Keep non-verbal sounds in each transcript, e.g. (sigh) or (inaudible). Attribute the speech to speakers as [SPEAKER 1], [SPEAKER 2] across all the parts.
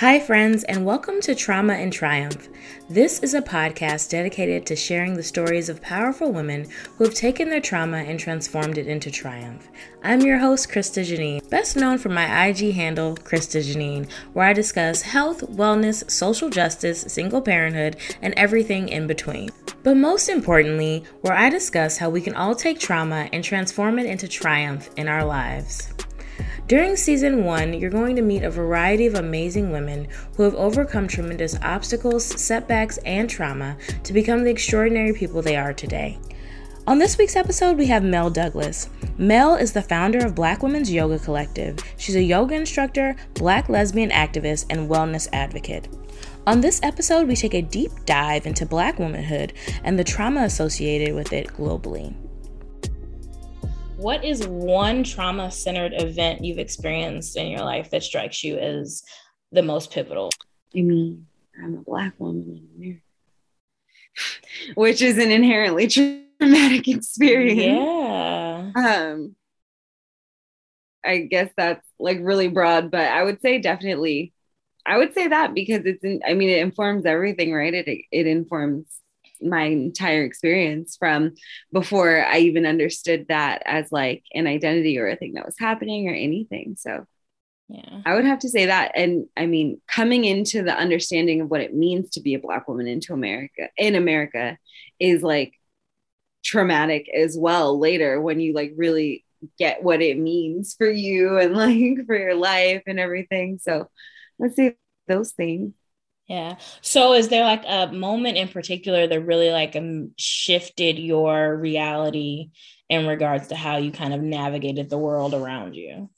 [SPEAKER 1] Hi, friends, and welcome to Trauma and Triumph. This is a podcast dedicated to sharing the stories of powerful women who have taken their trauma and transformed it into triumph. I'm your host, Krista Janine, best known for my IG handle, Krista Janine, where I discuss health, wellness, social justice, single parenthood, and everything in between. But most importantly, where I discuss how we can all take trauma and transform it into triumph in our lives. During season one, you're going to meet a variety of amazing women who have overcome tremendous obstacles, setbacks, and trauma to become the extraordinary people they are today. On this week's episode, we have Mel Douglas. Mel is the founder of Black Women's Yoga Collective. She's a yoga instructor, black lesbian activist, and wellness advocate. On this episode, we take a deep dive into black womanhood and the trauma associated with it globally what is one trauma centered event you've experienced in your life that strikes you as the most pivotal?
[SPEAKER 2] I mean, I'm a Black woman in America, which is an inherently traumatic experience.
[SPEAKER 1] Yeah.
[SPEAKER 2] Um, I guess that's like really broad, but I would say definitely, I would say that because it's, in, I mean, it informs everything, right? It, it informs my entire experience from before I even understood that as like an identity or a thing that was happening or anything. So
[SPEAKER 1] yeah.
[SPEAKER 2] I would have to say that. And I mean, coming into the understanding of what it means to be a black woman into America in America is like traumatic as well later when you like really get what it means for you and (laughs) like for your life and everything. So let's say those things.
[SPEAKER 1] Yeah. So is there like a moment in particular that really like um, shifted your reality in regards to how you kind of navigated the world around you?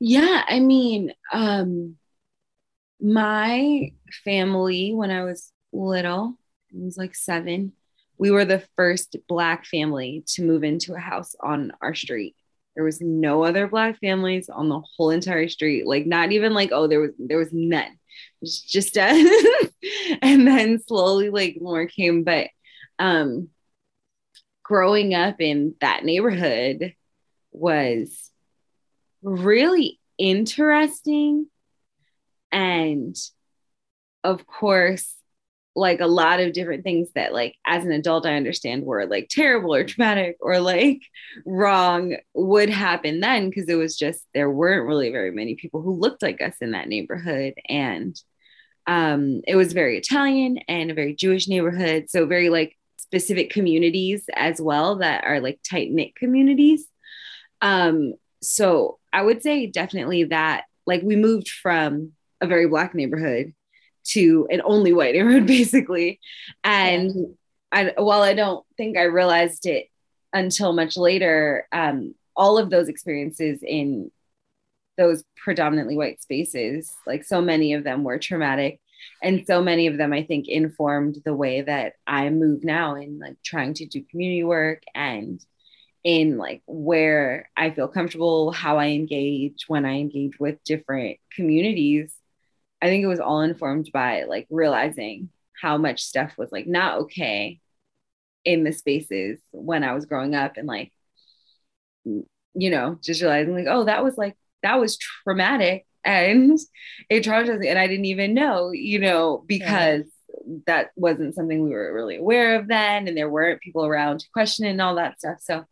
[SPEAKER 2] Yeah, I mean, um my family when I was little, I was like 7, we were the first black family to move into a house on our street. There was no other black families on the whole entire street. Like not even like oh there was there was none just us. (laughs) and then slowly like more came. But um growing up in that neighborhood was really interesting. And of course, like a lot of different things that like as an adult i understand were like terrible or traumatic or like wrong would happen then because it was just there weren't really very many people who looked like us in that neighborhood. And um it was very italian and a very jewish neighborhood. So very like specific communities as well that are like tight knit communities. Um so i would say definitely that like we moved from a very black neighborhood to an only white neighborhood (laughs) basically. And yeah. I, while i don't think i realized it until much later um, all of those experiences in those predominantly white spaces like so many of them were traumatic. And so many of them i think informed the way that i move now in like trying to do community work and in like where i feel comfortable how i engage when i engage with different communities I think it was all informed by like realizing how much stuff was like not okay in the spaces when I was growing up and like you know just realizing like oh that was like that was traumatic and (laughs) it traumatized me and I didn't even know you know because yeah. that wasn't something we were really aware of then and there weren't people around to question it and all that stuff so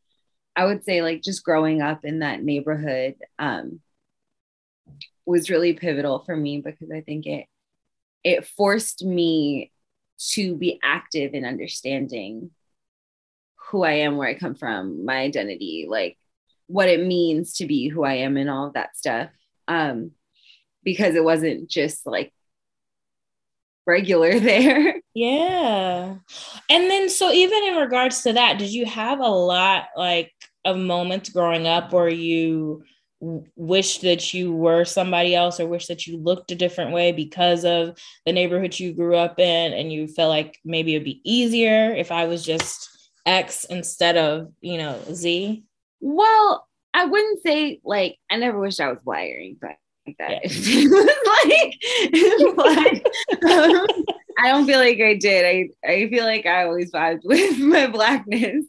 [SPEAKER 2] I would say like just growing up in that neighborhood um was really pivotal for me because I think it it forced me to be active in understanding who I am, where I come from, my identity, like what it means to be who I am and all of that stuff. Um, because it wasn't just like regular (laughs) there.
[SPEAKER 1] Yeah. And then so even in regards to that, did you have a lot like of moments growing up where you wish that you were somebody else or wish that you looked a different way because of the neighborhood you grew up in and you felt like maybe it'd be easier if I was just X instead of, you know, Z?
[SPEAKER 2] Well, I wouldn't say like I never wished I was wiring, but like that. Yeah. (laughs) was like, um, (laughs) I don't feel like I did. I, I feel like I always vibed (laughs) with my blackness.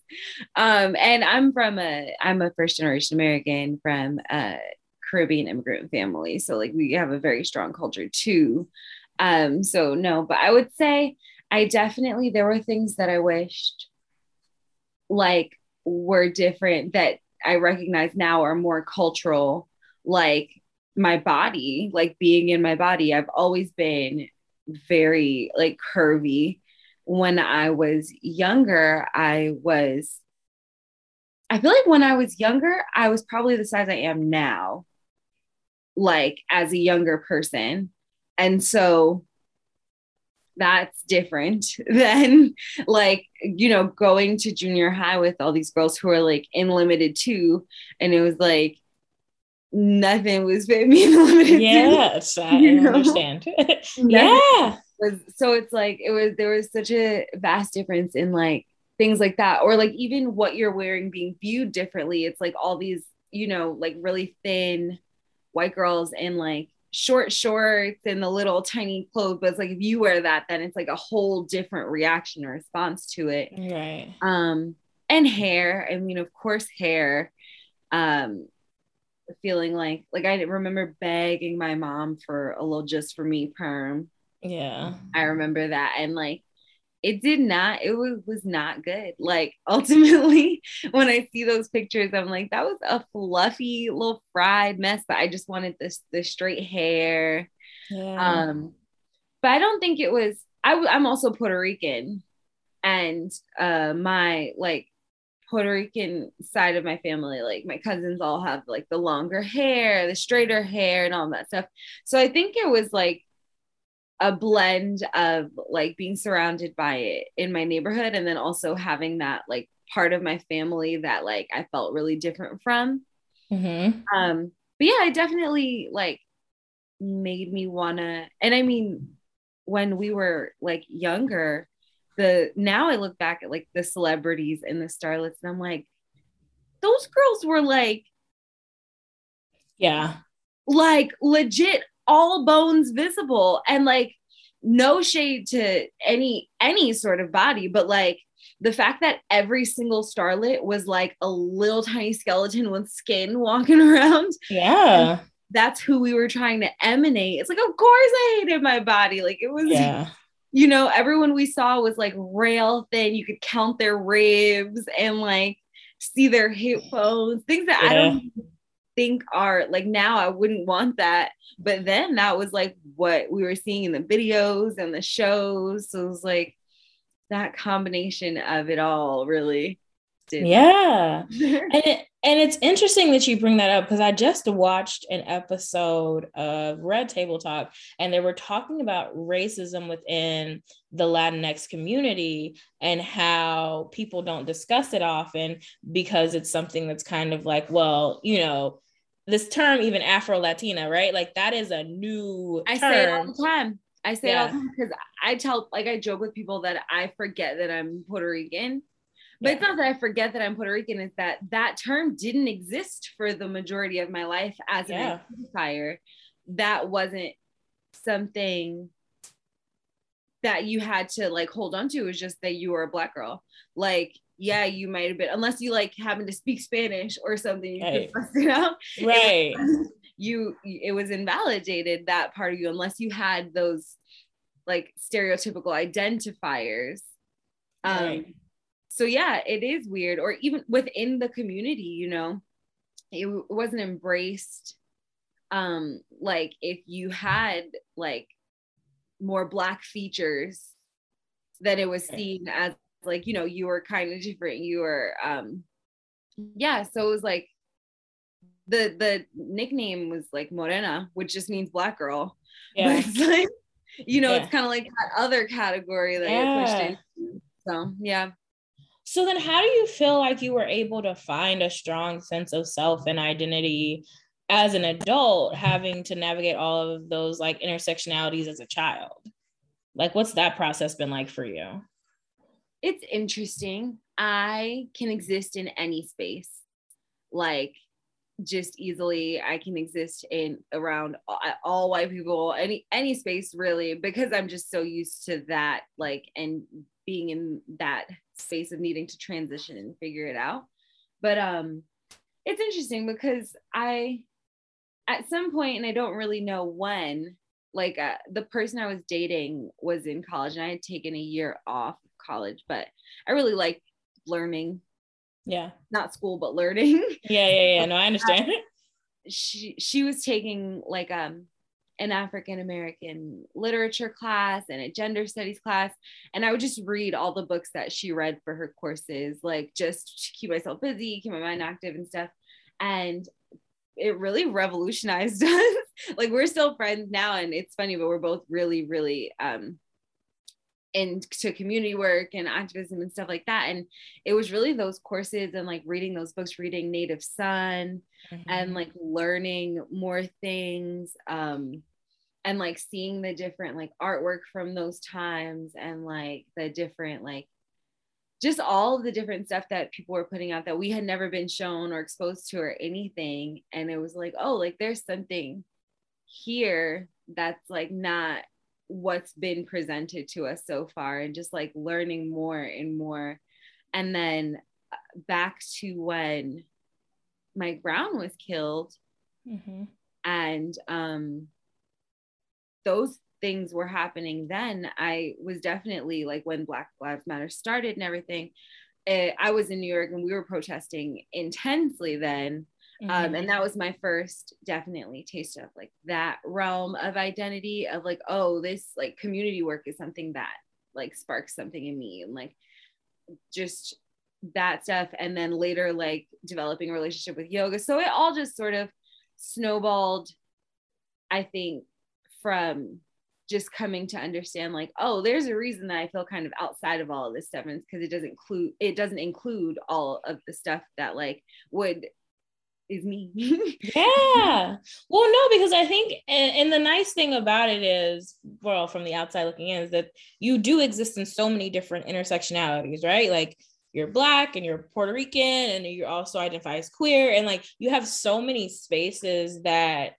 [SPEAKER 2] Um, and I'm from a I'm a first generation American from a Caribbean immigrant family. So like we have a very strong culture too. Um, so no, but I would say I definitely there were things that I wished like were different that I recognize now are more cultural, like my body, like being in my body. I've always been very like curvy. When I was younger, I was I feel like when I was younger, I was probably the size I am now, like as a younger person. And so that's different (laughs) than like, you know, going to junior high with all these girls who are like in Limited Too. And it was like, nothing was fit me (laughs) in limited
[SPEAKER 1] yes. I you understand. (laughs) yeah.
[SPEAKER 2] Was, so it's like, it was, there was such a vast difference in like things like that. Or like even what you're wearing being viewed differently. It's like all these, you know, like really thin white girls and like short shorts and the little tiny clothes but it's like if you wear that then it's like a whole different reaction or response to it
[SPEAKER 1] right
[SPEAKER 2] um and hair i mean of course hair um feeling like like i remember begging my mom for a little just for me perm.
[SPEAKER 1] Yeah.
[SPEAKER 2] I remember that and like it did not it was was not good. Like (laughs) ultimately when i see those pictures i'm like that was a fluffy little fried mess but i just wanted this the straight hair. Yeah. um but i don't think it was I, i'm also puerto rican and uh my like Puerto Rican side of my family, like my cousins all have like the longer hair, the straighter hair, and all that stuff. So I think it was like a blend of like being surrounded by it in my neighborhood and then also having that like part of my family that like I felt really different from. Mm-hmm. Um, but yeah, it definitely like made me wanna, and I mean, when we were like younger, the now I look back at like the celebrities and the starlets, and I'm like, those girls were like,
[SPEAKER 1] yeah,
[SPEAKER 2] like legit all bones visible and like no shade to any any sort of body but like the fact that every single starlet was like a little tiny skeleton with skin walking (laughs) around.
[SPEAKER 1] Yeah.
[SPEAKER 2] That's who we were trying to emanate. It's like of course i hated my body. Like it was
[SPEAKER 1] yeah
[SPEAKER 2] you know everyone we saw was like rail thin you could count their ribs and like see their hip bones things that yeah. i don't think are like now I wouldn't want that. But then that was like what we were seeing in the videos and the shows. So it was like that combination of it all really
[SPEAKER 1] did. Yeah. (laughs) and it, and it's interesting that you bring that up because I just watched an episode of Red Table Talk and they were talking about racism within the Latinx community and how people don't discuss it often because it's something that's kind of like, well, you know, this term even Afro Latina, right? Like that is a new.
[SPEAKER 2] I say it all the time. I say yeah. it all the time because I tell, like, I joke with people that I forget that I'm Puerto Rican. But yeah. it's not that I forget that I'm Puerto Rican. It's that that term didn't exist for the majority of my life as yeah. an identifier. That wasn't something that you had to like hold on to. It was just that you were a black girl. Like yeah, you might have been, unless you like having to speak Spanish or something, you right. could it out. (laughs)
[SPEAKER 1] Right.
[SPEAKER 2] It (laughs) you, it was invalidated that part of you, unless you had those like stereotypical identifiers. Um, right. So yeah, it is weird. Or even within the community, you know, it, wasn't embraced. Um, like if you had like more black features, that it was seen as like you know you were kind of different you were um yeah so it was like the the nickname was like morena which just means black girl (laughs) yeah. but it's like you know yeah. it's kind of like that other category that yeah. you're pushed in so yeah
[SPEAKER 1] so then how do you feel like you were able to find a strong sense of self and identity as an adult having to navigate all of those like intersectionalities as a child like what's that process been like for you
[SPEAKER 2] it's interesting. I can exist in any space, like just easily. I can exist in around all, white people, any any space really, because I'm just so used to that, like, and being in that space of needing to transition and figure it out. But um, it's interesting because I at some point, and I don't really know when, like uh, the person I was dating was in college and I had taken a year off of college, but I really like learning.
[SPEAKER 1] Yeah.
[SPEAKER 2] Not school, but learning.
[SPEAKER 1] Yeah, yeah, yeah. No, I (laughs) understand.
[SPEAKER 2] she she was taking like um an African American literature class and a gender studies class. And I would just read all the books that she read for her courses, like just to keep myself busy, keep my mind active and stuff. And it really revolutionized (laughs) us. like we're still friends now. And it's funny, but we're both really, really um into community work and activism and stuff like that. And it was really those courses and like reading those books, reading Native Son mm-hmm. and like learning more things. Um, and like seeing the different like artwork from those times and like the different like just all the different stuff that people were putting out that we had never been shown or exposed to or anything and it was like oh like there's something here that's like not what's been presented to us so far and just like learning more and more and then uh, back to when mike brown was killed mm-hmm. and um those things were happening then i was definitely like when black lives matter started and everything it, eh, i was in new york and we were protesting intensely then mm-hmm. Um, and that was my first definitely taste of like that realm of identity of like, oh, this like community work is something that like sparks something in me and like just that stuff. And then later, like developing a relationship with yoga. So it all just sort of snowballed, I think, from just coming to understand like oh there's a reason that i feel kind of outside of all of this stuff and because it doesn't include it doesn't include all of the stuff that like would is me.
[SPEAKER 1] yeah. (laughs) Well, no, because I think, and, the nice thing about it is, well, from the outside looking in, is that you do exist in so many different intersectionalities, right? Like you're Black and you're Puerto Rican and you also identify as queer. And like you have so many spaces that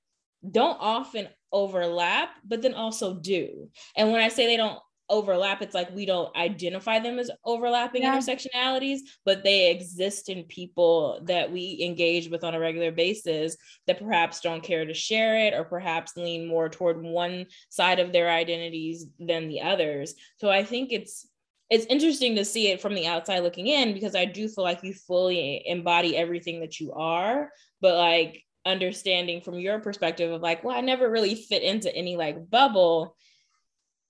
[SPEAKER 1] don't often overlap, but then also do. And when I say they don't overlap it's like we don't identify them as overlapping yeah. intersectionalities but they exist in people that we engage with on a regular basis that perhaps don't care to share it or perhaps lean more toward one side of their identities than the others so i think it's it's interesting to see it from the outside looking in because i do feel like you fully embody everything that you are but like understanding from your perspective of like well i never really fit into any like bubble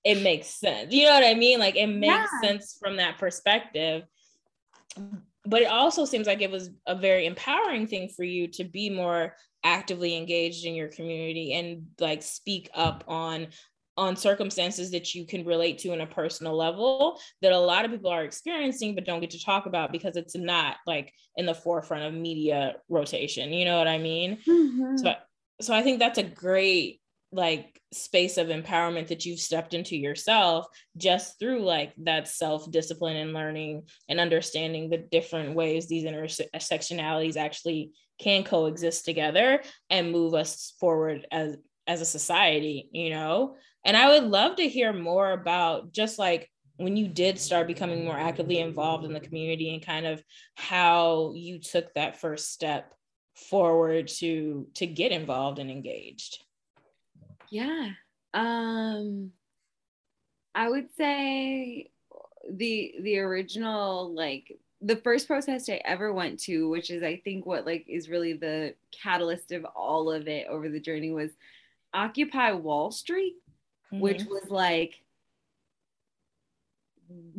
[SPEAKER 1] it makes sense. You know what I mean? Like it makes yeah. sense from that perspective. But it also seems like it was a very empowering thing for you to be more actively engaged in your community and like speak up on on circumstances that you can relate to in a personal level that a lot of people are experiencing but don't get to talk about because it's not like in the forefront of media rotation you know what i mean mm-hmm. so so i think that's a great like space of empowerment that you've stepped into yourself just through like that self discipline and learning and understanding the different ways these intersectionalities actually can coexist together and move us forward as as a society you know? And i would love to hear more about just like when you did start becoming more actively involved in the community and kind of how you took that first step forward to to get involved and engaged
[SPEAKER 2] yeah. Um I would say the the original like the first protest I ever went to, which is I think what like is really the catalyst of all of it over the journey was Occupy Wall Street, mm-hmm. which was like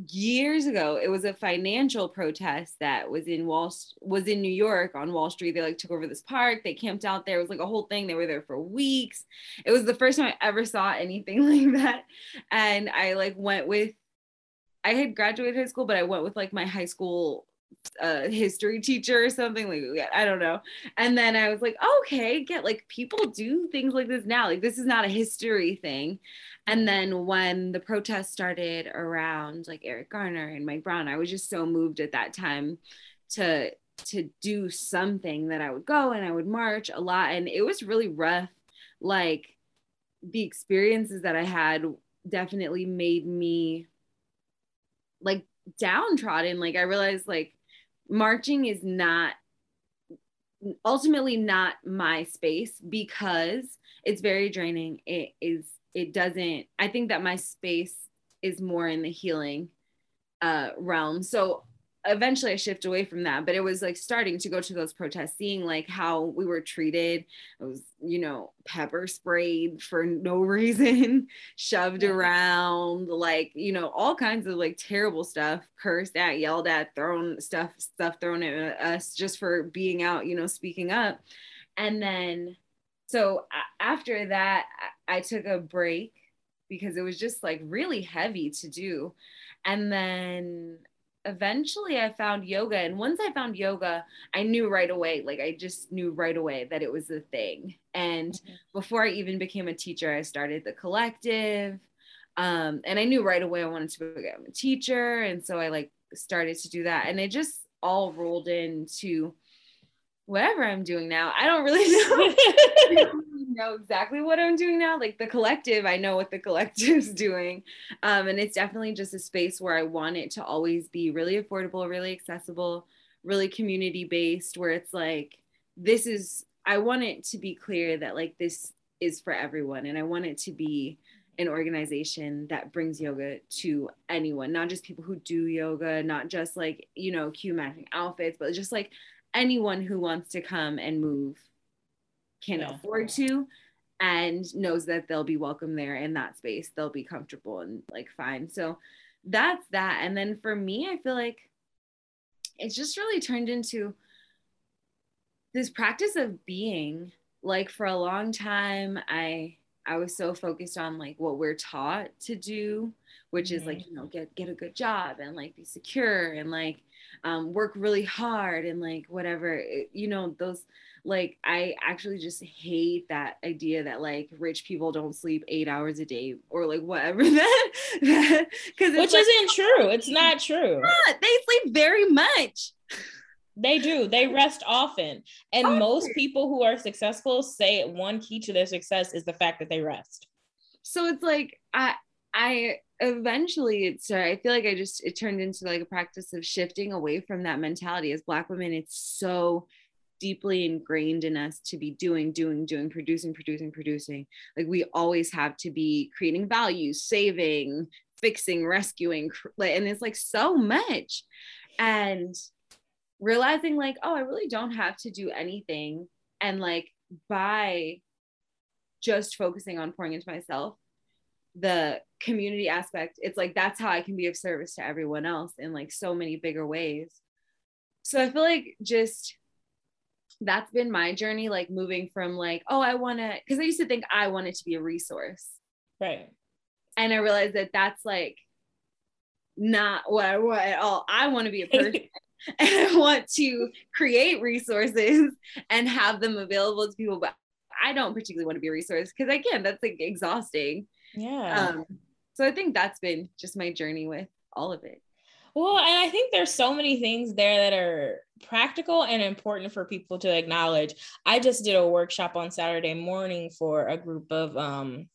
[SPEAKER 2] years ago it was a financial protest that was in wall was in new york on wall street. They like took over this park. They camped out there. It was like a whole thing. They were there for weeks. It was the first time i ever saw anything (laughs) like that. And i like went with i had graduated high school but i went with like my high school uh, history teacher or something like I don't know. And then I was like, okay, get like people do things like this now. Like this is not a history thing. And then when the protests started around like Eric Garner and Mike Brown, I was just so moved at that time to to do something that I would go and I would march a lot. And it was really rough. Like the experiences that I had definitely made me like downtrodden. Like I realized like marching is not ultimately not my space because it's very draining. It is, it doesn't, I think that my space is more in the healing uh, realm. So eventually I shift away from that, but it was like starting to go to those protests, seeing like how we were treated. It was, you know, pepper sprayed for no (laughs) reason, shoved around, like, you know, all kinds of like terrible stuff, cursed at, yelled at, thrown stuff, stuff thrown at uh, us just for being out, you know, speaking up. And then, so after that, I took a break because it was just like really heavy to do. And then eventually I found yoga. And once I found yoga, I knew right away, like I just knew right away that it was a thing. And mm-hmm. before I even became a teacher, I started the collective. Um, and I knew right away I wanted to become a teacher. And so I like started to do that. And it just all rolled into whatever I'm doing now. I don't really (laughs) (laughs) know, know exactly what I'm doing now. Like the collective, I know what the collective is doing. Um, and it's definitely just a space where I want it to always be really affordable, really accessible, really community based, where it's like, this is, I want it to be clear that like this is for everyone. And I want it to be an organization that brings yoga to anyone, not just people who do yoga, not just like, you know, cue matching outfits, but just like anyone who wants to come and move can yeah. afford to and knows that they'll be welcome there in that space they'll be comfortable and like fine so that's that and then for me i feel like it's just really turned into this practice of being like for a long time i i was so focused on like what we're taught to do which mm-hmm. is like mm-hmm. you know get get a good job and like be secure and like um, work really hard and like whatever you know those like i actually just hate that idea that like rich people don't sleep eight hours a day or like whatever (laughs) that
[SPEAKER 1] because which like, isn't true. It's not true.
[SPEAKER 2] they sleep very much.
[SPEAKER 1] They do. They rest often. And oh. most people who are successful say one key to their success is the fact that they rest.
[SPEAKER 2] So it's like i i eventually it's i feel like i just it turned into like a practice of shifting away from that mentality. As black women it's so deeply ingrained in us to be doing doing doing producing producing producing. Like we always have to be creating value saving fixing rescuing and it's like so much. And realizing like oh i really don't have to do anything. And like by just focusing on pouring into myself the community aspect it's like that's how i can be of service to everyone else in like so many bigger ways. So i feel like just that's been my journey like moving from like oh i want to because i used to think i wanted to be a resource.
[SPEAKER 1] Right.
[SPEAKER 2] And i realized that that's like not what i want at all i want to be a (laughs) person. And i want to create resources and have them available to people but i don't particularly want to be a resource because again that's like exhausting.
[SPEAKER 1] Yeah. Um,
[SPEAKER 2] so I think that's been just my journey with all of it.
[SPEAKER 1] Well, and I think there's so many things there that are practical and important for people to acknowledge. I just did a workshop on Saturday morning for a group of um,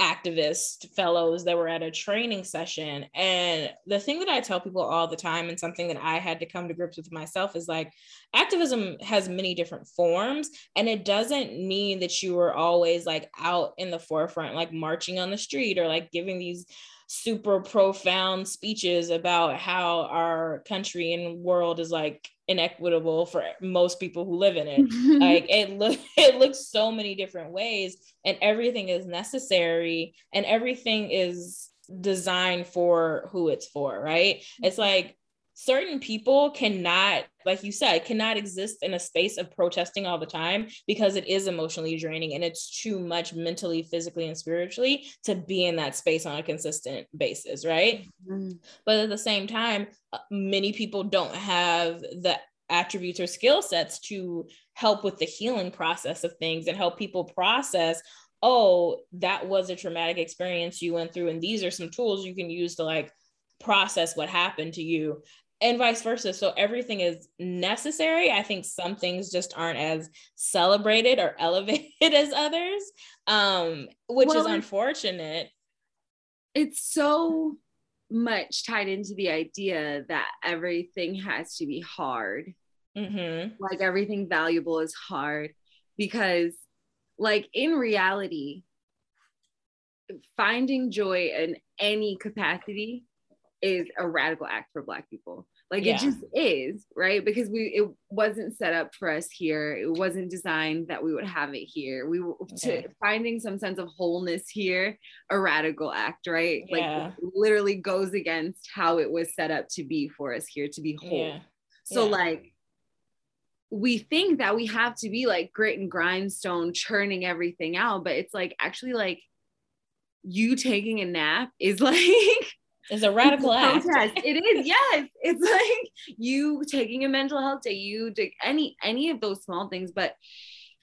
[SPEAKER 1] activist fellows that were at a training session. And the thing that I tell people all the time, and something that I had to come to grips with myself, is like activism has many different forms. And it doesn't mean that you are always like out in the forefront, like marching on the street or like giving these super profound speeches about how our country and world is like inequitable for most people who live in it. (laughs) Like it look (laughs) it looks so many different ways and everything is necessary and everything is designed for who it's for right? Mm-hmm. It's like certain people cannot like you said cannot exist in a space of protesting all the time because it is emotionally draining and it's too much mentally physically and spiritually to be in that space on a consistent basis right mm-hmm. but at the same time uh, many people don't have the attributes or skill sets to help with the healing process of things and help people process oh that was a traumatic experience you went through and these are some tools you can use to like process what happened to you and vice versa. So everything is necessary. I think some things just aren't as celebrated or (laughs) elevated as others, um, which well, is unfortunate.
[SPEAKER 2] It's so much tied into the idea that everything has to be hard Mm-hmm. Like everything valuable is hard because, like, in reality, finding joy in any capacity is a radical act for Black people. Like yeah. it just is, right? Because we it wasn't set up for us here. It wasn't designed that we would have it here. We were to finding some sense of wholeness here, a radical act, right? Yeah. Like literally goes against how it was set up to be for us here to be whole. Yeah. So like we think that we have to be like grit and grindstone churning everything out, but it's like actually like you taking a nap is (laughs) like
[SPEAKER 1] it's a radical act. (laughs)
[SPEAKER 2] it is, yes. It's (laughs) like you taking a mental health day, you do any any of those small things, but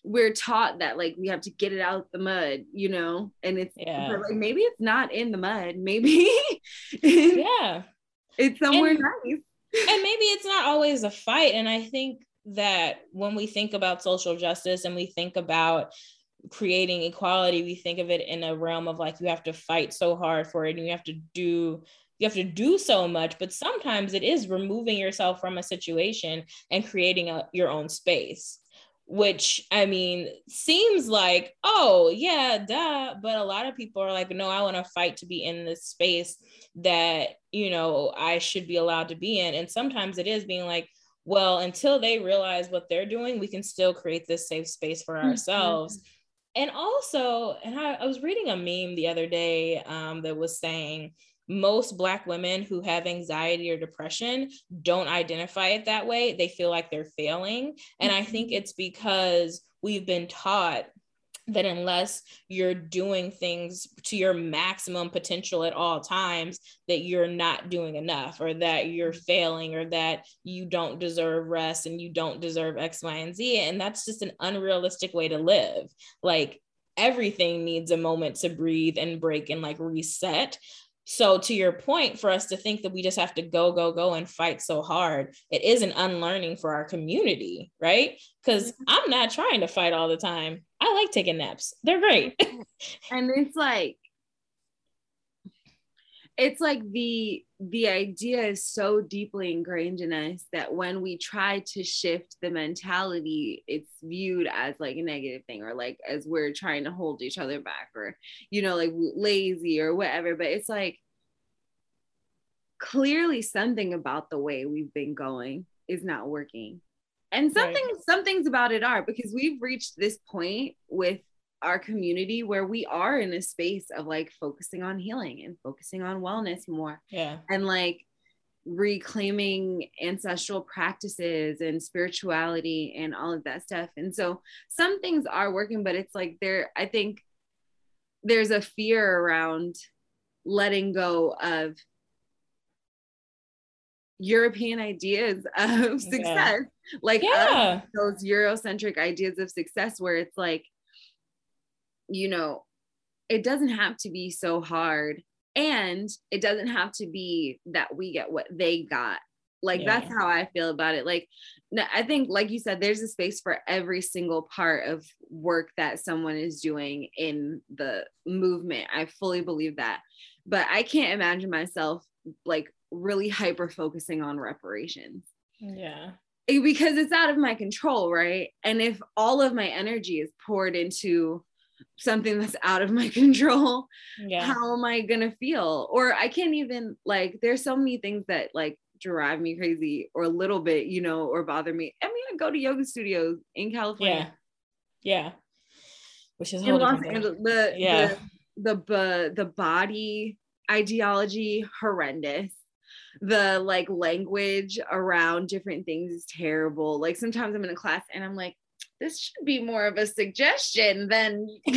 [SPEAKER 2] we're taught that like we have to get it out the mud, you know, and it's yeah. like maybe it's not in the mud, maybe (laughs)
[SPEAKER 1] yeah,
[SPEAKER 2] it's somewhere and, nice,
[SPEAKER 1] and maybe it's not always a fight. And I think that when we think about social justice and we think about creating equality we think of it in a realm of like you have to fight so hard for it and you have to do you have to do so much but sometimes it is removing yourself from a situation and creating a, your own space which i mean seems like oh yeah duh but a lot of people are like no i want to fight to be in this space that you know i should be allowed to be in and sometimes it is being like well until they realize what they're doing we can still create this safe space for mm-hmm. ourselves mm-hmm and also, and I, I, was reading a meme the other day um, that was saying most Black women who have anxiety or depression don't identify it that way. They feel like they're failing. And I think mm-hmm. it's because we've been taught that unless you're doing things to your maximum potential at all times that you're not doing enough or that you're failing or that you don't deserve rest and you don't deserve x y and z and that's just an unrealistic way to live like everything needs a moment to breathe and break and like reset so, to your point, for us to think that we just have to go, go, go and fight so hard, it is an unlearning for our community, right? Because mm-hmm. I'm not trying to fight all the time. I like taking naps, they're great. (laughs)
[SPEAKER 2] and it's like, it's like the the idea is so deeply ingrained in us that when we try to shift the mentality it's viewed as like a negative thing or like as we're trying to hold each other back or you know like lazy or whatever. But it's like clearly something about the way we've been going is not working and something right. some things about it are because we've reached this point with our community where we are in a space of like focusing on healing and focusing on wellness more.
[SPEAKER 1] Yeah.
[SPEAKER 2] And like reclaiming ancestral practices and spirituality and all of that stuff. And so some things are working, but it's like there, I think there's a fear around letting go of European ideas of success, yeah. Like
[SPEAKER 1] yeah.
[SPEAKER 2] those Eurocentric ideas of success, where it's like, you know, it doesn't have to be so hard. And it doesn't have to be that we get what they got. Like, yeah. that's how I feel about it. Like, I think, like you said, there's a space for every single part of work that someone is doing in the movement. I fully believe that. But I can't imagine myself like really hyper focusing on reparations.
[SPEAKER 1] Yeah
[SPEAKER 2] because it's out of my control, right? And if all of my energy is poured into something that's out of my (laughs) control yeah. how am i gonna feel? Or i can't even like there's so many things that like drive me crazy or a little bit you know or bother me. I mean i go to yoga studios in california.
[SPEAKER 1] Yeah. Yeah. Which is
[SPEAKER 2] in los angeles the yeah. the, the the body ideology horrendous the like language around different things is terrible like sometimes i'm in a class and i'm like this should be more of a suggestion than (laughs) (laughs)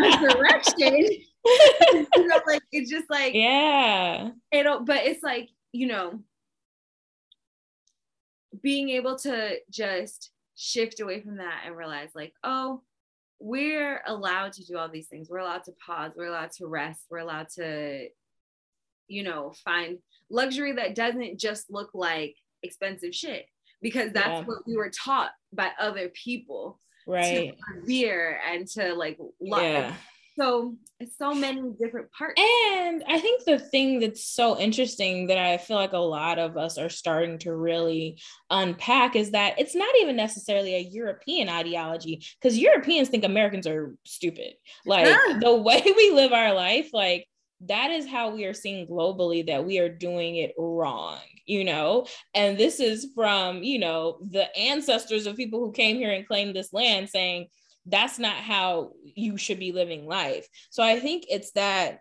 [SPEAKER 2] a direction. (laughs) you know, like it's just like
[SPEAKER 1] yeah.
[SPEAKER 2] It'll, but it's like you know, being able to just shift away from that and realize like, oh, we're allowed to do all these things. We're allowed to pause. We're allowed to rest. We're allowed to, you know, find luxury that doesn't just look like expensive shit because that's yeah. what we were taught by other people
[SPEAKER 1] right
[SPEAKER 2] to revere and to like love.
[SPEAKER 1] yeah
[SPEAKER 2] so so many different parts.
[SPEAKER 1] And I think the thing that's so interesting that I feel like a lot of us are starting to really unpack is that it's not even necessarily a European ideology because Europeans think Americans are stupid. Like yeah. the way (laughs) we live our life, like that is how we are seeing globally that we are doing it wrong, you know? And this is from, you know, the ancestors of people who came here and claimed this land saying, that's not how you should be living life. So I think it's that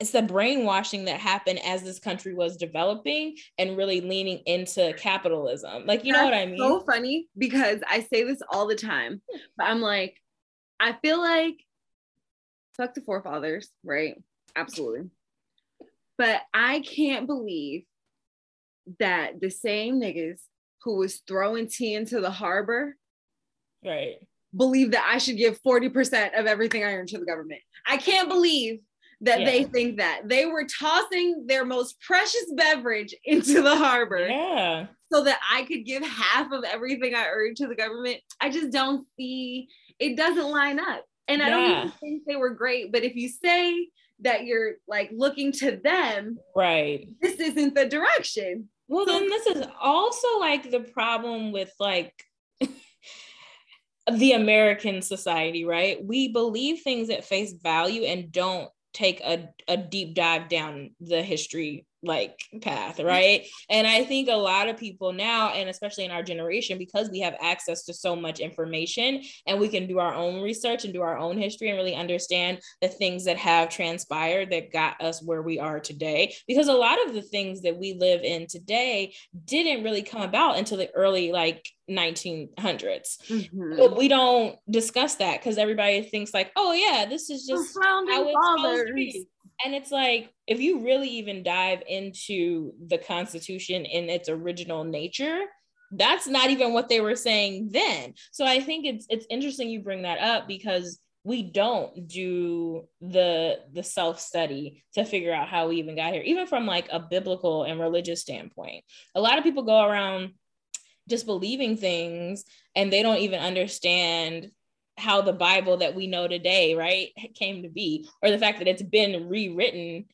[SPEAKER 1] it's the brainwashing that happened as this country was developing and really leaning into capitalism. Like, you That's know what I mean?
[SPEAKER 2] So funny because I say this all the time, hmm. but I'm like, I feel like fuck the forefathers, right? Absolutely. But I can't believe that the same niggas who was throwing tea into the harbor,
[SPEAKER 1] right,
[SPEAKER 2] believe that I should give 40% of everything I earn to the government. I can't believe that yeah. they think that. They were tossing their most precious beverage (laughs) into the harbor.
[SPEAKER 1] Yeah.
[SPEAKER 2] So that I could give half of everything I earned to the government. I just don't see it doesn't line up. And I yeah. don't even think they were great. But if you say that you're like looking to them,
[SPEAKER 1] right,
[SPEAKER 2] this isn't the direction.
[SPEAKER 1] Well, so- then this is also like the problem with like (laughs) the American society, right? We believe things at face value and don't take a, a deep dive down the history like path right? And i think a lot of people now and especially in our generation because we have access to so much information and we can do our own research and do our own history and really understand the things that have transpired that got us where we are today. Because a lot of the things that we live in today didn't really come about until the early like 1900s mm-hmm. but we don't discuss that because everybody thinks like oh yeah this is just how it's supposed to be and it's like if you really even dive into the constitution in its original nature that's not even what they were saying then. So i think it's it's interesting you bring that up because we don't do the the self study to figure out how we even got here even from like a biblical and religious standpoint. A lot of people go around just believing things and they don't even understand how the Bible that we know today, right, came to be, or the fact that it's been rewritten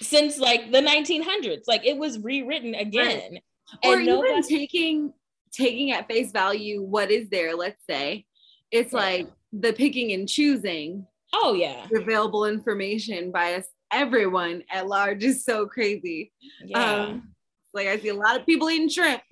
[SPEAKER 1] since like the 1900s. Like it was rewritten again. Right.
[SPEAKER 2] Or even taking taking at face value what is there, let's say. It's like the picking and choosing.
[SPEAKER 1] Oh yeah.
[SPEAKER 2] Available information by us everyone at large is so crazy. Yeah. Um, like I see a lot of people eating shrimp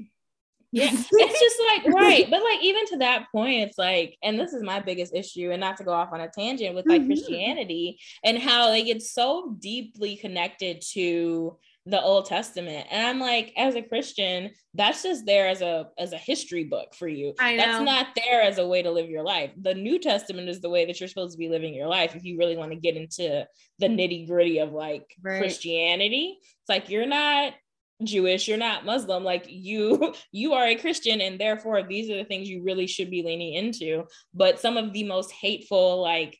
[SPEAKER 1] yeah (laughs) it's just like right but like even to that point it's like and this is my biggest issue and not to go off on a tangent with like mm-hmm. christianity and how they get so deeply connected to the old testament and i'm like as a christian that's just there as a as a history book for you that's not there as a way to live your life the new testament is the way that you're supposed to be living your life if you really want to get into the nitty gritty of like right. christianity it's like you're not Jewish, you're not Muslim, like you (laughs) you are a Christian and therefore these are the things you really should be leaning into. But some of the most hateful like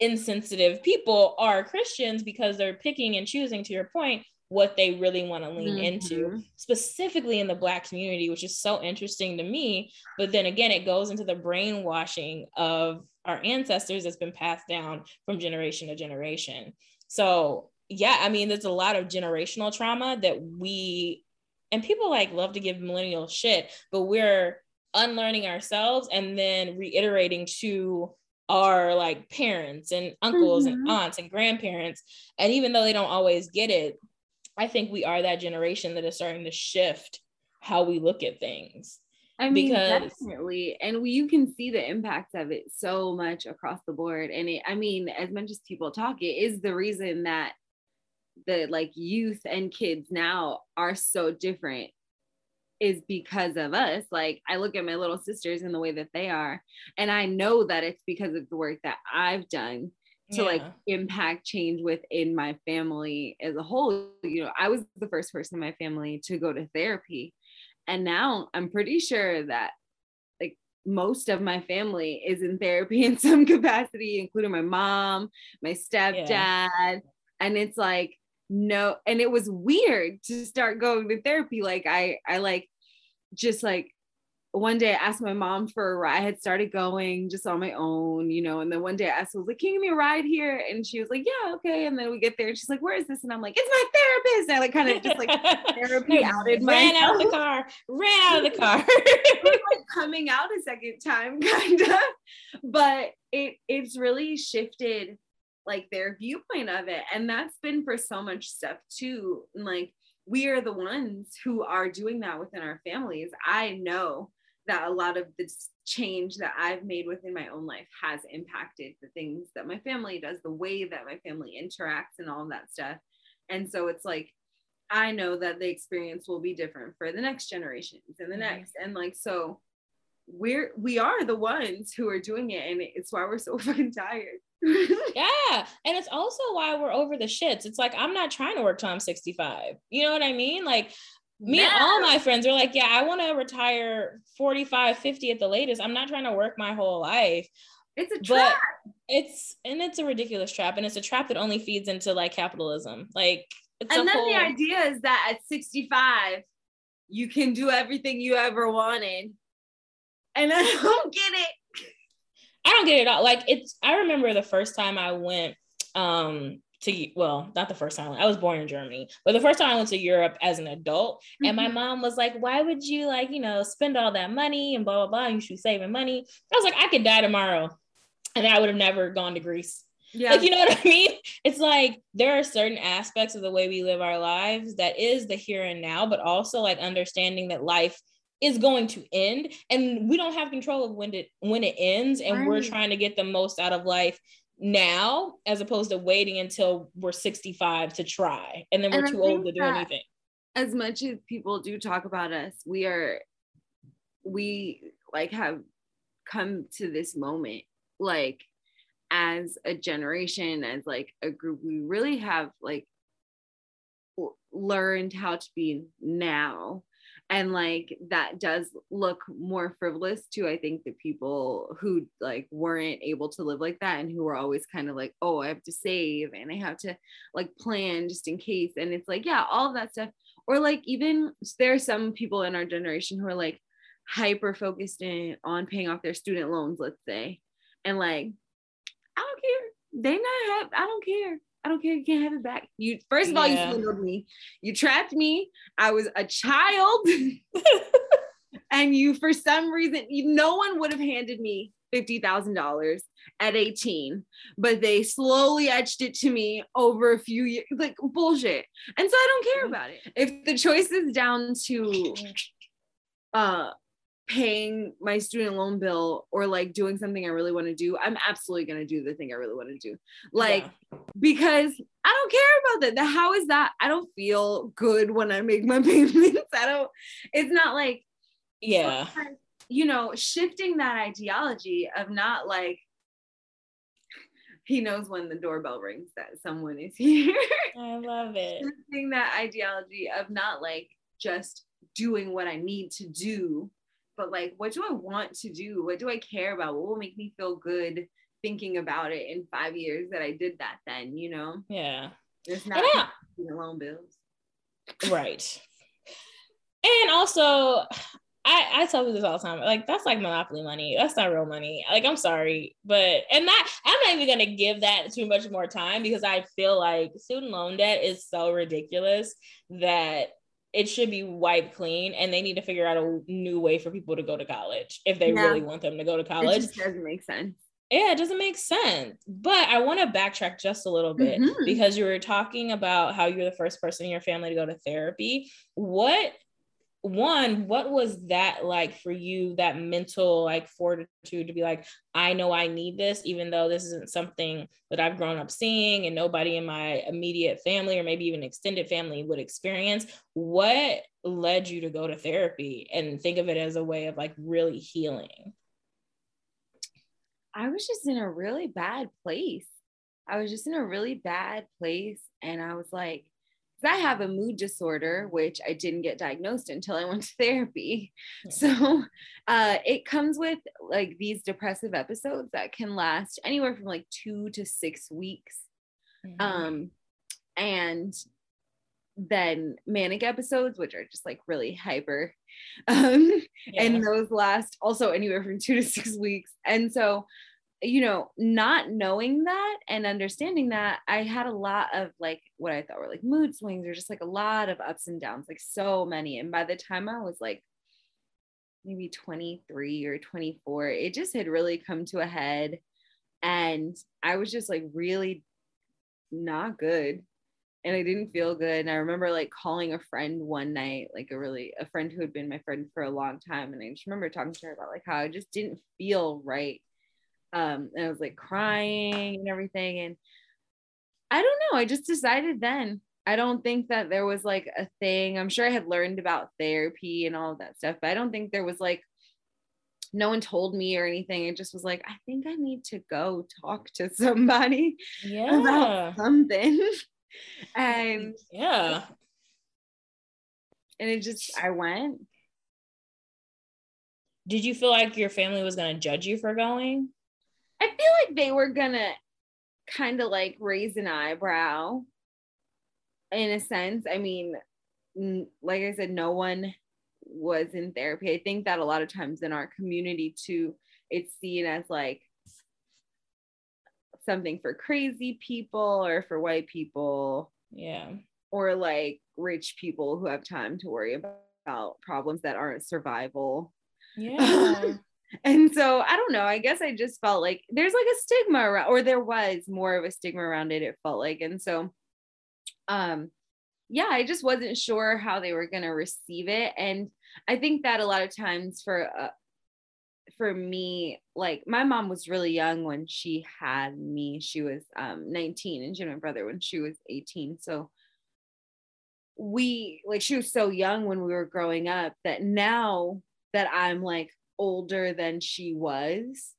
[SPEAKER 1] insensitive people are Christians because they're picking and choosing to your point what they really want to lean mm-hmm. into specifically in the black community which is so interesting to me but then again it goes into the brainwashing of our ancestors that's been passed down from generation to generation so yeah, I mean, there's a lot of generational trauma that we and people like love to give millennial shit, but we're unlearning ourselves and then reiterating to our like parents and uncles mm-hmm. and aunts and grandparents. And even though they don't always get it, I think we are that generation that is starting to shift how we look at things.
[SPEAKER 2] I mean, because definitely. And we, you can see the impact of it so much across the board. And it, I mean, as much as people talk, it is the reason that the like youth and kids now are so different is because of us. Like I look at my little sisters and the way that they are, and I know that it's because of the work that I've done to yeah. like impact change within my family as a whole. You know, I was the first person in my family to go to therapy. And now I'm pretty sure that like most of my family is in therapy (laughs) in some capacity, including my mom, my stepdad. Yeah. And it's like no and it was weird to start going to therapy like i i like just like one day I asked my mom for a ride. I had started going just on my own, you know. And then one day I asked, I was like, "Can you give me a ride here?" And she was like, "Yeah, okay." And then we get there, and she's like, "Where is this?" And I'm like, "It's my therapist." And I like kind of (laughs) just like therapy outed
[SPEAKER 1] ran out of the (laughs) car, ran out of the car, (laughs)
[SPEAKER 2] like coming out a second time, kind of. But it it's really shifted like their viewpoint of it, and that's been for so much stuff too. And like we are the ones who are doing that within our families. I know that a lot of the change that I've made within my own life has impacted the things that my family does, the way that my family interacts, and all of that stuff. And so it's like, I know that the experience will be different for the next generations and the mm-hmm. next. And like, so we're, we are the ones who are doing it. And it's why we're so (laughs) fucking tired. (laughs)
[SPEAKER 1] yeah. And it's also why we're over the shits. It's like, I'm not trying to work till I'm 65. You know what I mean? Like, me and all my friends are like, yeah, I want to retire 45, 50 at the latest. I'm not trying to work my whole life.
[SPEAKER 2] It's a trap.
[SPEAKER 1] It's and it's a ridiculous trap, and it's a trap that only feeds into like capitalism. Like,
[SPEAKER 2] and then whole... the idea is that at 65, you can do everything you ever wanted, and I don't get it.
[SPEAKER 1] I don't get it at all. Like it's. I remember the first time I went um to well, not the first time. I was born in Germany, but the first time I went to Europe as an adult, mm-hmm. and my mm-hmm. mom was like, "Why would you like you know spend all that money and blah blah blah? You should be saving money." I was like, "I could die tomorrow, and I would have never gone to Greece." Yeah. Like, you know what I mean? It's like there are certain aspects of the way we live our lives that is the here and now, but also like understanding that life is going to end. And we don't have control of when it when it ends. And right. we're trying to get the most out of life now as opposed to waiting until we're 65 to try. And then we're and too old to do anything.
[SPEAKER 2] as much as people do talk about us we are we like have come to this moment like as a generation as like a group we really have like learned how to be now and like that does look more frivolous to i think the people who like weren't able to live like that and who were always kind of like oh i have to save and i have to like plan just in case. And it's like yeah all of that stuff. Or like even there are some people in our generation who are like hyper focused in on paying off their student loans let's say. And like i don't care. They not have i don't care I don't care. You can't have it back. You first of all, yeah. you swindled me. You trapped me. I was a child, (laughs) and you for some reason, you, no one would have handed me fifty thousand dollars at eighteen, but they slowly etched it to me over a few years. Like bullshit. And so I don't care about it. If the choice is down to uh paying my student loan bill or like doing something I really want to do, I'm absolutely going to do the thing I really want to do. Like, yeah. because I don't care about that. The how is that? I don't feel good when I make my (laughs) payments. I don't, it's not like,
[SPEAKER 1] yeah,
[SPEAKER 2] you know, shifting that ideology of not like, he knows when the doorbell rings that someone is (laughs) here.
[SPEAKER 1] I love it.
[SPEAKER 2] Shifting that ideology of not like just doing what I need to do but like what do i want to do what do i care about what will make me feel good thinking about it in five years that i did that then you know
[SPEAKER 1] yeah
[SPEAKER 2] it's not yeah. loan bills
[SPEAKER 1] right and also I, I tell people this all the time. Like, that's like monopoly money. That's not real money. Like, I'm sorry. But, and that, I'm not even going to give that too much more time because I feel like student loan debt is so ridiculous that it should be wiped clean and they need to figure out a new way for people to go to college if they yeah. really want them to go to college.
[SPEAKER 2] It just doesn't make sense.
[SPEAKER 1] Yeah, it doesn't make sense. But I want to backtrack just a little bit mm-hmm. because you were talking about how you're the first person in your family to go to therapy. What one, what was that like for you, that mental like fortitude to be like, I know I need this, even though this isn't something that I've grown up seeing and nobody in my immediate family or maybe even extended family would experience? What led you to go to therapy and think of it as a way of like really healing?
[SPEAKER 2] I was just in a really bad place. I was just in a really bad place. And I was like, I have a mood disorder, which I didn't get diagnosed until I went to therapy. So uh, it comes with like these depressive episodes that can last anywhere from like two to six weeks. Mm-hmm. Um, and then manic episodes, which are just like really hyper. (laughs) Um, yeah. And those last also anywhere from two to six weeks. And so, you know, not knowing that and understanding that, I had a lot of like what I thought were like mood swings or just like a lot of ups and downs, like so many. And by the time I was like maybe 23 or 24, it just had really come to a head. And I was just like really not good and I didn't feel good. And I remember like calling a friend one night, like a really a friend who had been my friend for a long time. And I just remember talking to her about like how I just didn't feel right. Um, and I was like crying and everything. And I don't know. I just decided then. I don't think that there was like a thing. I'm sure I had learned about therapy and all of that stuff, but I don't think there was like no one told me or anything. It just was like, I think I need to go talk to somebody (laughs) yeah. about something. (laughs) and
[SPEAKER 1] yeah.
[SPEAKER 2] And it just, I went.
[SPEAKER 1] Did you feel like your family was going to judge you for going?
[SPEAKER 2] I feel like they were to kind of like raise an eyebrow in a sense. I mean, like I said, no one was in therapy. I think that a lot of times in our community too, it's seen as like something for crazy people or for white people.
[SPEAKER 1] Yeah.
[SPEAKER 2] Or like rich people who have time to worry about problems that aren't survival.
[SPEAKER 1] Yeah. (laughs)
[SPEAKER 2] and so I don't know. I guess I just felt like there's like a stigma around, or there was more of a stigma around it, it felt like. And so, um, yeah, I just wasn't sure how they were going to receive it. And I think that a lot of times for uh, for me, like my mom was really young when she had me. She was um, 19 and she had my brother when she was 18. So we like she was so young when we were growing up that now that I'm like older than she was,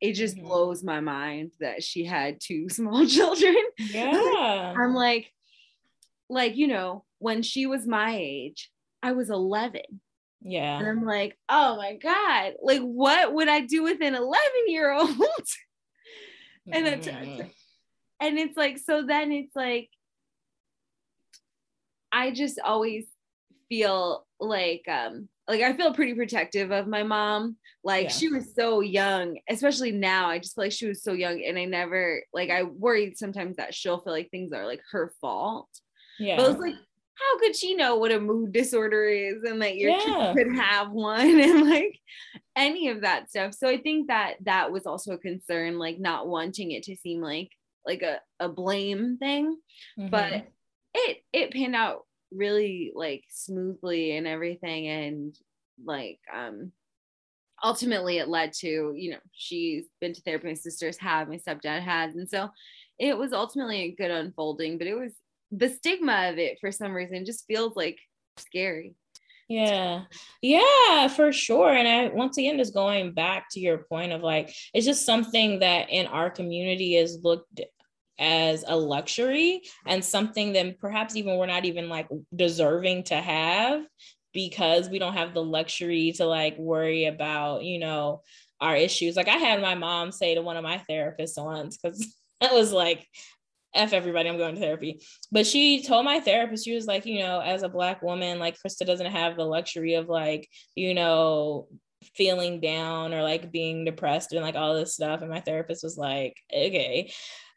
[SPEAKER 2] it just mm-hmm. blows my mind that she had two (laughs) small children.
[SPEAKER 1] Yeah.
[SPEAKER 2] I'm like, like, you know, when she was my age, I was 11
[SPEAKER 1] yeah.
[SPEAKER 2] And I'm like, oh my God, like what would I do with an 11 year old? (laughs) and then, mm. and it's like, so then it's like, I just always feel like, um, like I feel pretty protective of my mom. Like yeah. she was so young, especially now. I just feel like she was so young, and I never like I worried sometimes that she'll feel like things are like her fault.
[SPEAKER 1] Yeah.
[SPEAKER 2] But it was like how could she know what a mood disorder is and that your yeah. kid could have one (laughs) and like any of that stuff so i think that that was also a concern like not wanting it to seem like like a, a blame thing mm-hmm. but it it panned out really like smoothly and everything and like um ultimately it led to you know she's been to therapy my sisters have my stepdad has and so it was ultimately a good unfolding but it was the stigma of it for some reason just feels like scary.
[SPEAKER 1] Yeah. Yeah, for sure. And I once again just going back to your point of like it's just something that in our community is looked as a luxury and something that perhaps even we're not even like deserving to have because we don't have the luxury to like worry about, you know, our issues. Like I had my mom say to one of my therapists once because (laughs) I was like, F everybody, I'm going to therapy. But she told my therapist, she was like, you know, as a black woman, like Krista doesn't have the luxury of like, you know, feeling down or like being depressed and like all this stuff. And my therapist was like, okay.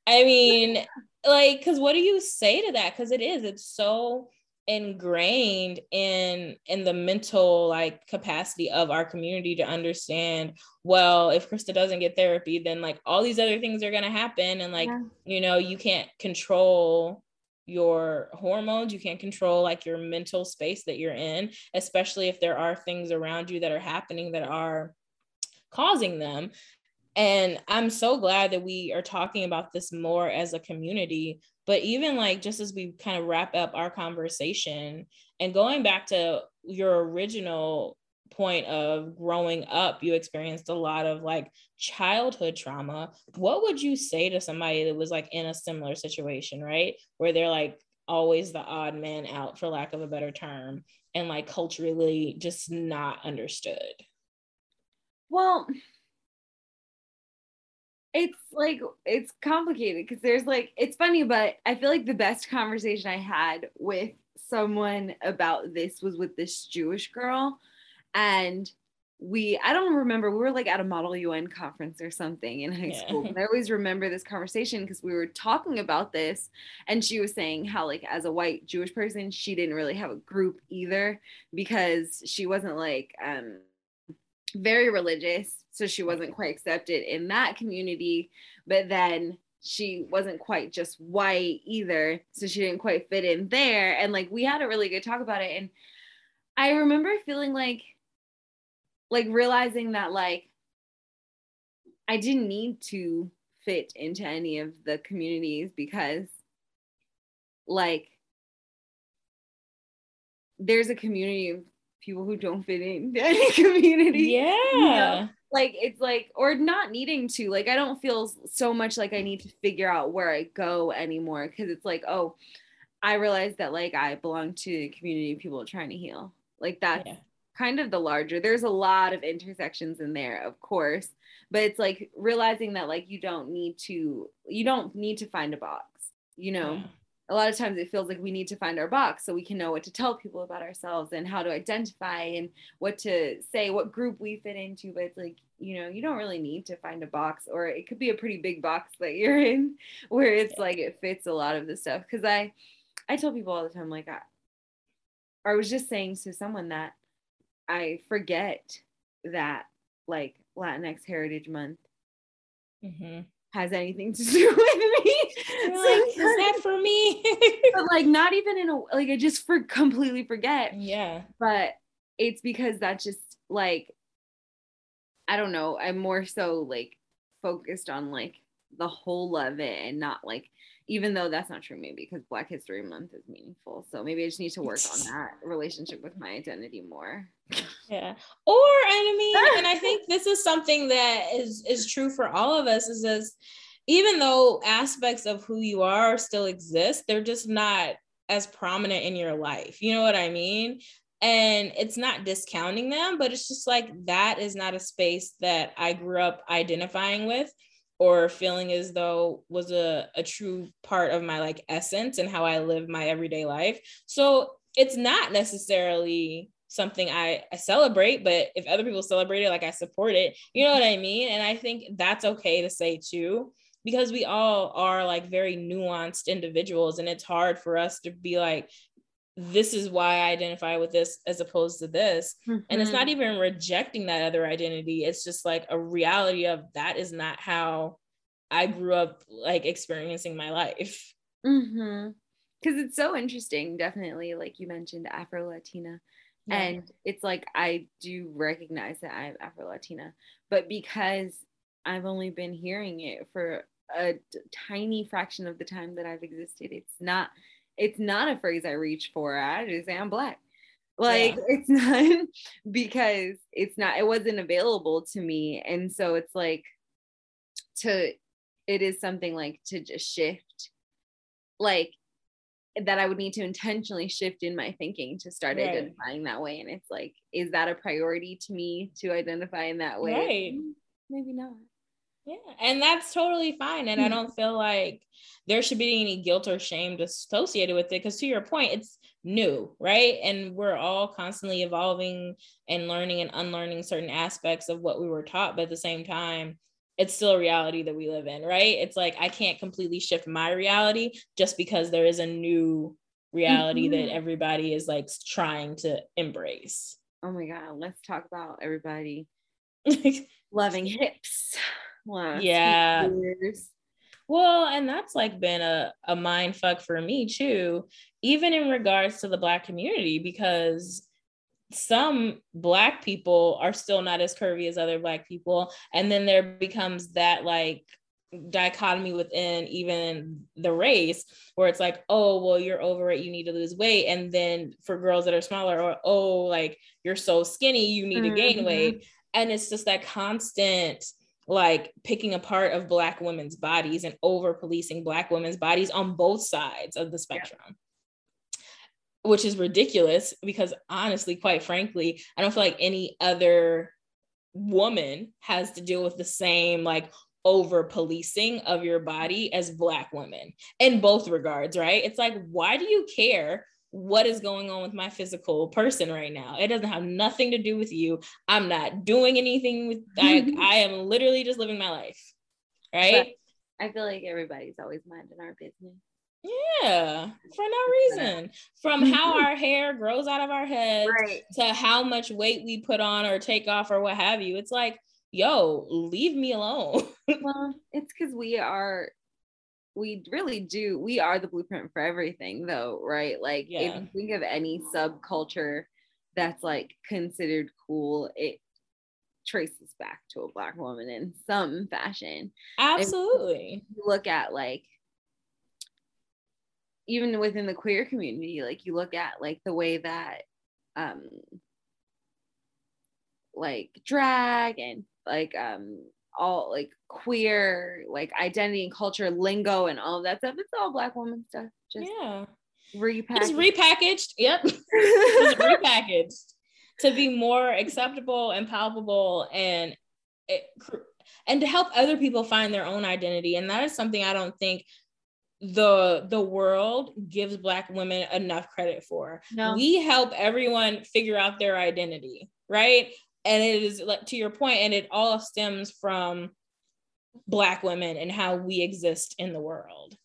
[SPEAKER 1] I mean, like, cause what do you say to that? Cause it is, it's so ingrained in in the mental like capacity of our community to understand well if krista doesn't get therapy then like all these other things are going to happen and like yeah. you know you can't control your hormones you can't control like your mental space that you're in especially if there are things around you that are happening that are causing them and I'm so glad that we are talking about this more as a community. But even like just as we kind of wrap up our conversation and going back to your original point of growing up, you experienced a lot of like childhood trauma. What would you say to somebody that was like in a similar situation, right? Where they're like always the odd man out, for lack of a better term, and like culturally just not understood?
[SPEAKER 2] Well, it's like it's complicated because there's like it's funny but i feel like the best conversation i had with someone about this was with this Jewish girl and we I don't remember we were like at a model UN conference or something in high yeah. school. I always remember this conversation because we were talking about this and she was saying how like as a white Jewish person she didn't really have a group either because she wasn't like um very religious so she wasn't quite accepted in that community but then she wasn't quite just white either so she didn't quite fit in there and like we had a really good talk about it and I remember feeling like like realizing that like I didn't need to fit into any of the communities because like there's a community of people who don't fit into (laughs) any community.
[SPEAKER 1] Yeah. You know?
[SPEAKER 2] Like it's like or not needing to. Like I don't feel so much like I need to figure out where I go anymore because it's like, oh, I realize that like I belong to a community of people trying to heal. Like that's yeah kind of the larger there's a lot of intersections in there of course but it's like realizing that like you don't need to you don't need to find a box you know yeah. A lot of times it feels like we need to find our box so we can know what to tell people about ourselves and how to identify and what to say what group we fit into but it's like you know you don't really need to find a box or it could be a pretty big box that you're (laughs) in where it's like it fits a lot of the stuff because i i tell people all the time like I, I was just saying to someone that I forget that like Latinx Heritage Month mm-hmm. has anything to (laughs) do with me.
[SPEAKER 1] Like, is that for me? (laughs)
[SPEAKER 2] but like not even in a like I just for completely forget.
[SPEAKER 1] Yeah.
[SPEAKER 2] But it's because that's just like I don't know. I'm more so like focused on like the whole of it and not like even though that's not true maybe because black history month is meaningful so maybe i just need to work on (laughs) that relationship with my identity more
[SPEAKER 1] yeah or i mean (laughs) and i think this is something that is is true for all of us is as even though aspects of who you are still exist they're just not as prominent in your life you know what i mean and it's not discounting them but it's just like that is not a space that i grew up identifying with or feeling as though was a, a true part of my like essence and how I live my everyday life. So it's not necessarily something I, I celebrate, but if other people celebrate it, like I support it, you know what I mean? And I think that's okay to say too, because we all are like very nuanced individuals and it's hard for us to be like, this is why I identify with this as opposed to this. Mm-hmm. And it's not mm-hmm. even rejecting that other identity. It's just like a reality of that is not how I grew up like experiencing my life.
[SPEAKER 2] Mm-hmm. Cause it's so interesting, definitely. Like you mentioned Afro Latina. Yeah. And it's like I do recognize that I'm Afro Latina, but because I've only been hearing it for a t- tiny fraction of the time that I've existed, it's not it's not a phrase I reach for. I just say I'm black. Like yeah. it's (laughs) not because it's not, it wasn't available to me. And so it's like to, it is something like to just shift, like that I would need to intentionally shift in my thinking to start right. identifying that way. And it's like, is that a priority to me to identify in that way?
[SPEAKER 1] Right.
[SPEAKER 2] Maybe not.
[SPEAKER 1] Yeah, and that's totally fine. And I hmm. don't feel like there should be any guilt or shame associated with it. Because to your point, it's new, right? And we're all constantly evolving and learning and unlearning certain aspects of what we were taught. But at the same time, it's still a reality that we live in, right? It's like I can't completely shift my reality just because there is a new reality mm-hmm. that everybody is like trying to embrace.
[SPEAKER 2] Oh my God, let's talk about everybody (laughs) loving hips
[SPEAKER 1] yeah. Well, and that's like been a, a mind fuck for me too, even in regards to the Black community, because some Black people are still not as curvy as other Black people. And then there becomes that like dichotomy within even the race where it's like oh well you're over it you need to lose weight and then for girls that are smaller or oh like you're so skinny you need mm-hmm. to gain mm-hmm. weight and it's just that constant like picking apart of black women's bodies and over policing black women's bodies on both sides of the spectrum yeah. which is ridiculous because honestly quite frankly i don't feel like any other woman has to deal with the same like over policing of your body as black women in both regards right it's like why do you care what is going on with my physical person right now. It doesn't have nothing to do with you. I'm not doing anything with (laughs) I, I am literally just living my life. Right?
[SPEAKER 2] I feel like everybody's always minding our business.
[SPEAKER 1] Yeah, for no reason. From how (laughs) our hair grows out of our heads right. to how much weight we put on or take off or what have you. It's like, yo, leave me alone. (laughs)
[SPEAKER 2] well, it's because we are we really do we are the blueprint for everything though right? Like yeah. if you think of any subculture that's like considered cool it traces back to a black woman in some fashion.
[SPEAKER 1] Absolutely.
[SPEAKER 2] you look at like even within the queer community like you look at like the way that um like drag and like um all like queer like identity and culture lingo and all of that stuff. It's all black woman stuff.
[SPEAKER 1] Just yeah.
[SPEAKER 2] Repackaged.
[SPEAKER 1] just repackaged. Yep. (laughs) Just repackaged to be more acceptable and palpable and it, and to help other people find their own identity. And that is something i don't think the the world gives black women enough credit for. No. we help everyone figure out their identity right and it is like to your point and it all stems from black women and how we exist in the world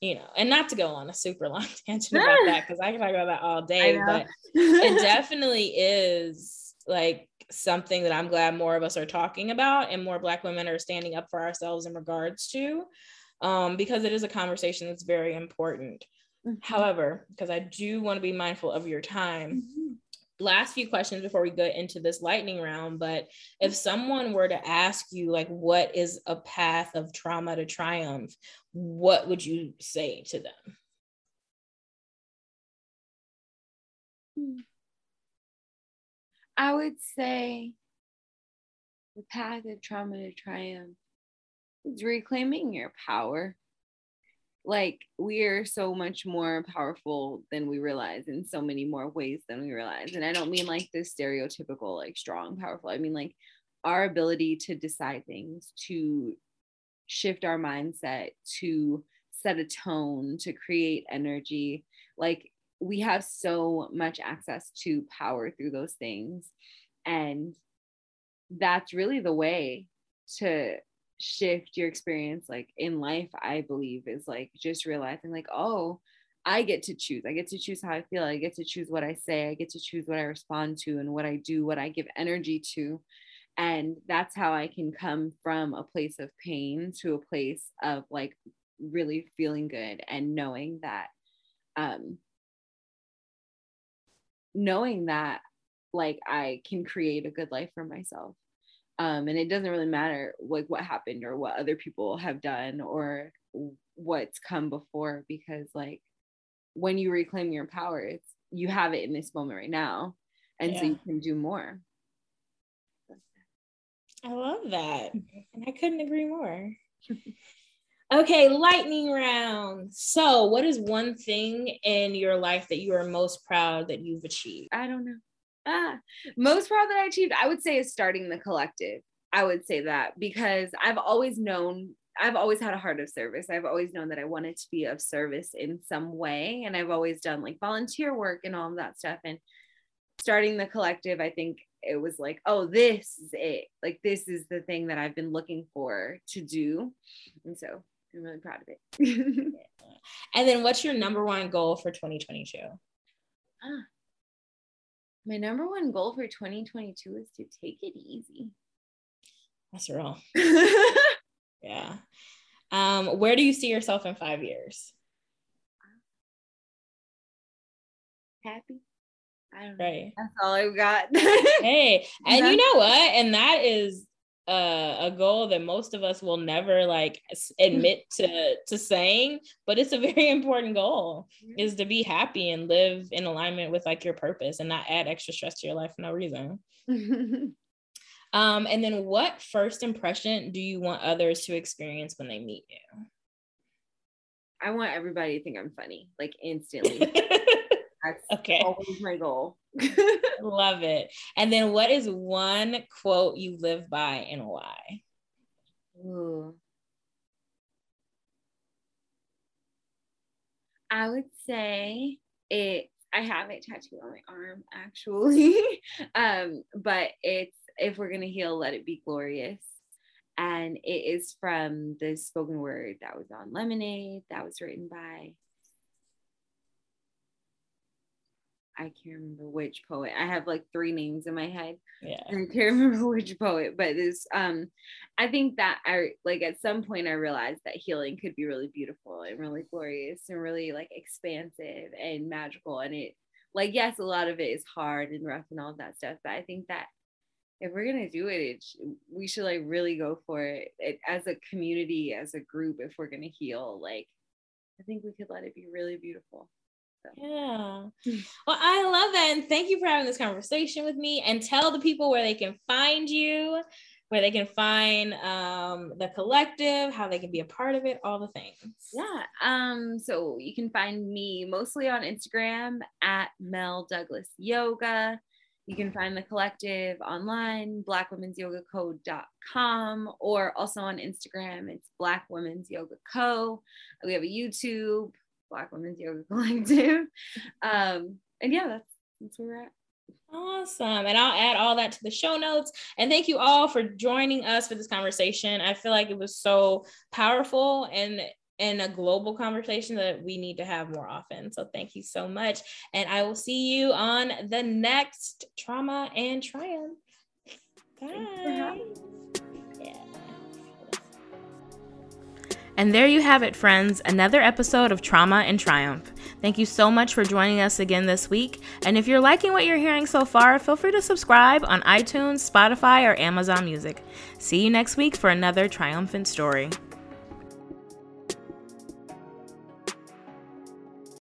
[SPEAKER 1] you know and not to go on a super long (laughs) tangent about that because i can talk about that all day but it (laughs) definitely is like something that i'm glad more of us are talking about and more black women are standing up for ourselves in regards to um, because it is a conversation that's very important. Mm-hmm. However, because I do want to be mindful of your time, mm-hmm. Last few questions before we get into this lightning round. But if someone were to ask you, like, what is a path of trauma to triumph, what would you say to them?
[SPEAKER 2] Hmm. I would say the path of trauma to triumph is reclaiming your power. Like we are so much more powerful than we realize in so many more ways than we realize. And I don't mean like this stereotypical, like strong, powerful. I mean like our ability to decide things, to shift our mindset, to set a tone, to create energy. Like we have so much access to power through those things. And that's really the way to shift your experience like in life i believe is like just realizing like oh i get to choose. I get to choose how i feel. I get to choose what i say. I get to choose what i respond to and what i do what i give energy to. And that's how i can come from a place of pain to a place of like really feeling good and knowing that um knowing that like i can create a good life for myself um, and it doesn't really matter like what happened or what other people have done or what's come before because like when you reclaim your power it's you have it in this moment right now and yeah. so you can do more.
[SPEAKER 1] I love that (laughs) and i couldn't agree more. (laughs) Okay lightning round. So what is one thing in your life that you are most proud that you've achieved?
[SPEAKER 2] I don't know ah, (laughs) most proud that I achieved, I would say, is starting the collective. I would say that because I've always known, I've always had a heart of service. I've always known that I wanted to be of service in some way. And I've always done like volunteer work and all of that stuff. And starting the collective, I think it was like, oh, this is it. Like, this is the thing that I've been looking for to do. And so I'm really proud of it. (laughs)
[SPEAKER 1] and then what's your number one goal for 2022? Ah,
[SPEAKER 2] my number one goal for 2022 is to take it easy.
[SPEAKER 1] That's real. (laughs) yeah. Um, where do you see yourself in five years?
[SPEAKER 2] Happy.
[SPEAKER 1] I don't know. Right.
[SPEAKER 2] That's all I've got. (laughs)
[SPEAKER 1] hey, and you know what? And that is uh, a goal that most of us will never like admit to to saying but it's a very (laughs) important goal is to be happy and live in alignment with like your purpose and not add extra stress to your life for no reason. (laughs) Um and then what first impression do you want others to experience when they meet you?
[SPEAKER 2] I want everybody to think i'm funny like (laughs) instantly that's okay always my goal (laughs)
[SPEAKER 1] Love it. And then what is one quote you live by and why? Ooh.
[SPEAKER 2] I would say it I have it tattooed on my arm actually. (laughs) um, but it's if we're gonna heal, let it be glorious. And it is from the spoken word that was on Lemonade, that was written by I can't remember which poet. I have like three names in my head.
[SPEAKER 1] Yeah.
[SPEAKER 2] And I can't (laughs) remember which poet, but this um I think that I like at some point I realized that healing could be really beautiful and really glorious and really like expansive and magical. And it like yes, a lot of it is hard and rough and all that stuff, but I think that if we're gonna do it, it we should like really go for it. it as a community, as a group. If we're gonna heal, like I think we could let it be really beautiful.
[SPEAKER 1] Yeah. (laughs) Well, I love that. And thank you for having this conversation with me and tell the people where they can find you, where they can find um, the collective, how they can be a part of it, all the things.
[SPEAKER 2] Yeah. Um, so you can find me mostly on Instagram at Mel Douglas Yoga. You can find the collective online, blackwomensyogaco.com, or also on Instagram, it's Black Women's Yoga Co. We have a YouTube, Black Women's Yoga (laughs) Collective. Um, and yeah, that's that's where we're at.
[SPEAKER 1] Awesome. And I'll add all that to the show notes. And thank you all for joining us for this conversation. I feel like it was so powerful and and a global conversation that we need to have more often. So thank you so much. And I will see you on the next Trauma and Triumph. Bye. And there you have it, friends, another episode of Trauma and Triumph. Thank you so much for joining us again this week. And if you're liking what you're hearing so far, feel free to subscribe on iTunes, Spotify, or Amazon Music. See you next week for another triumphant story.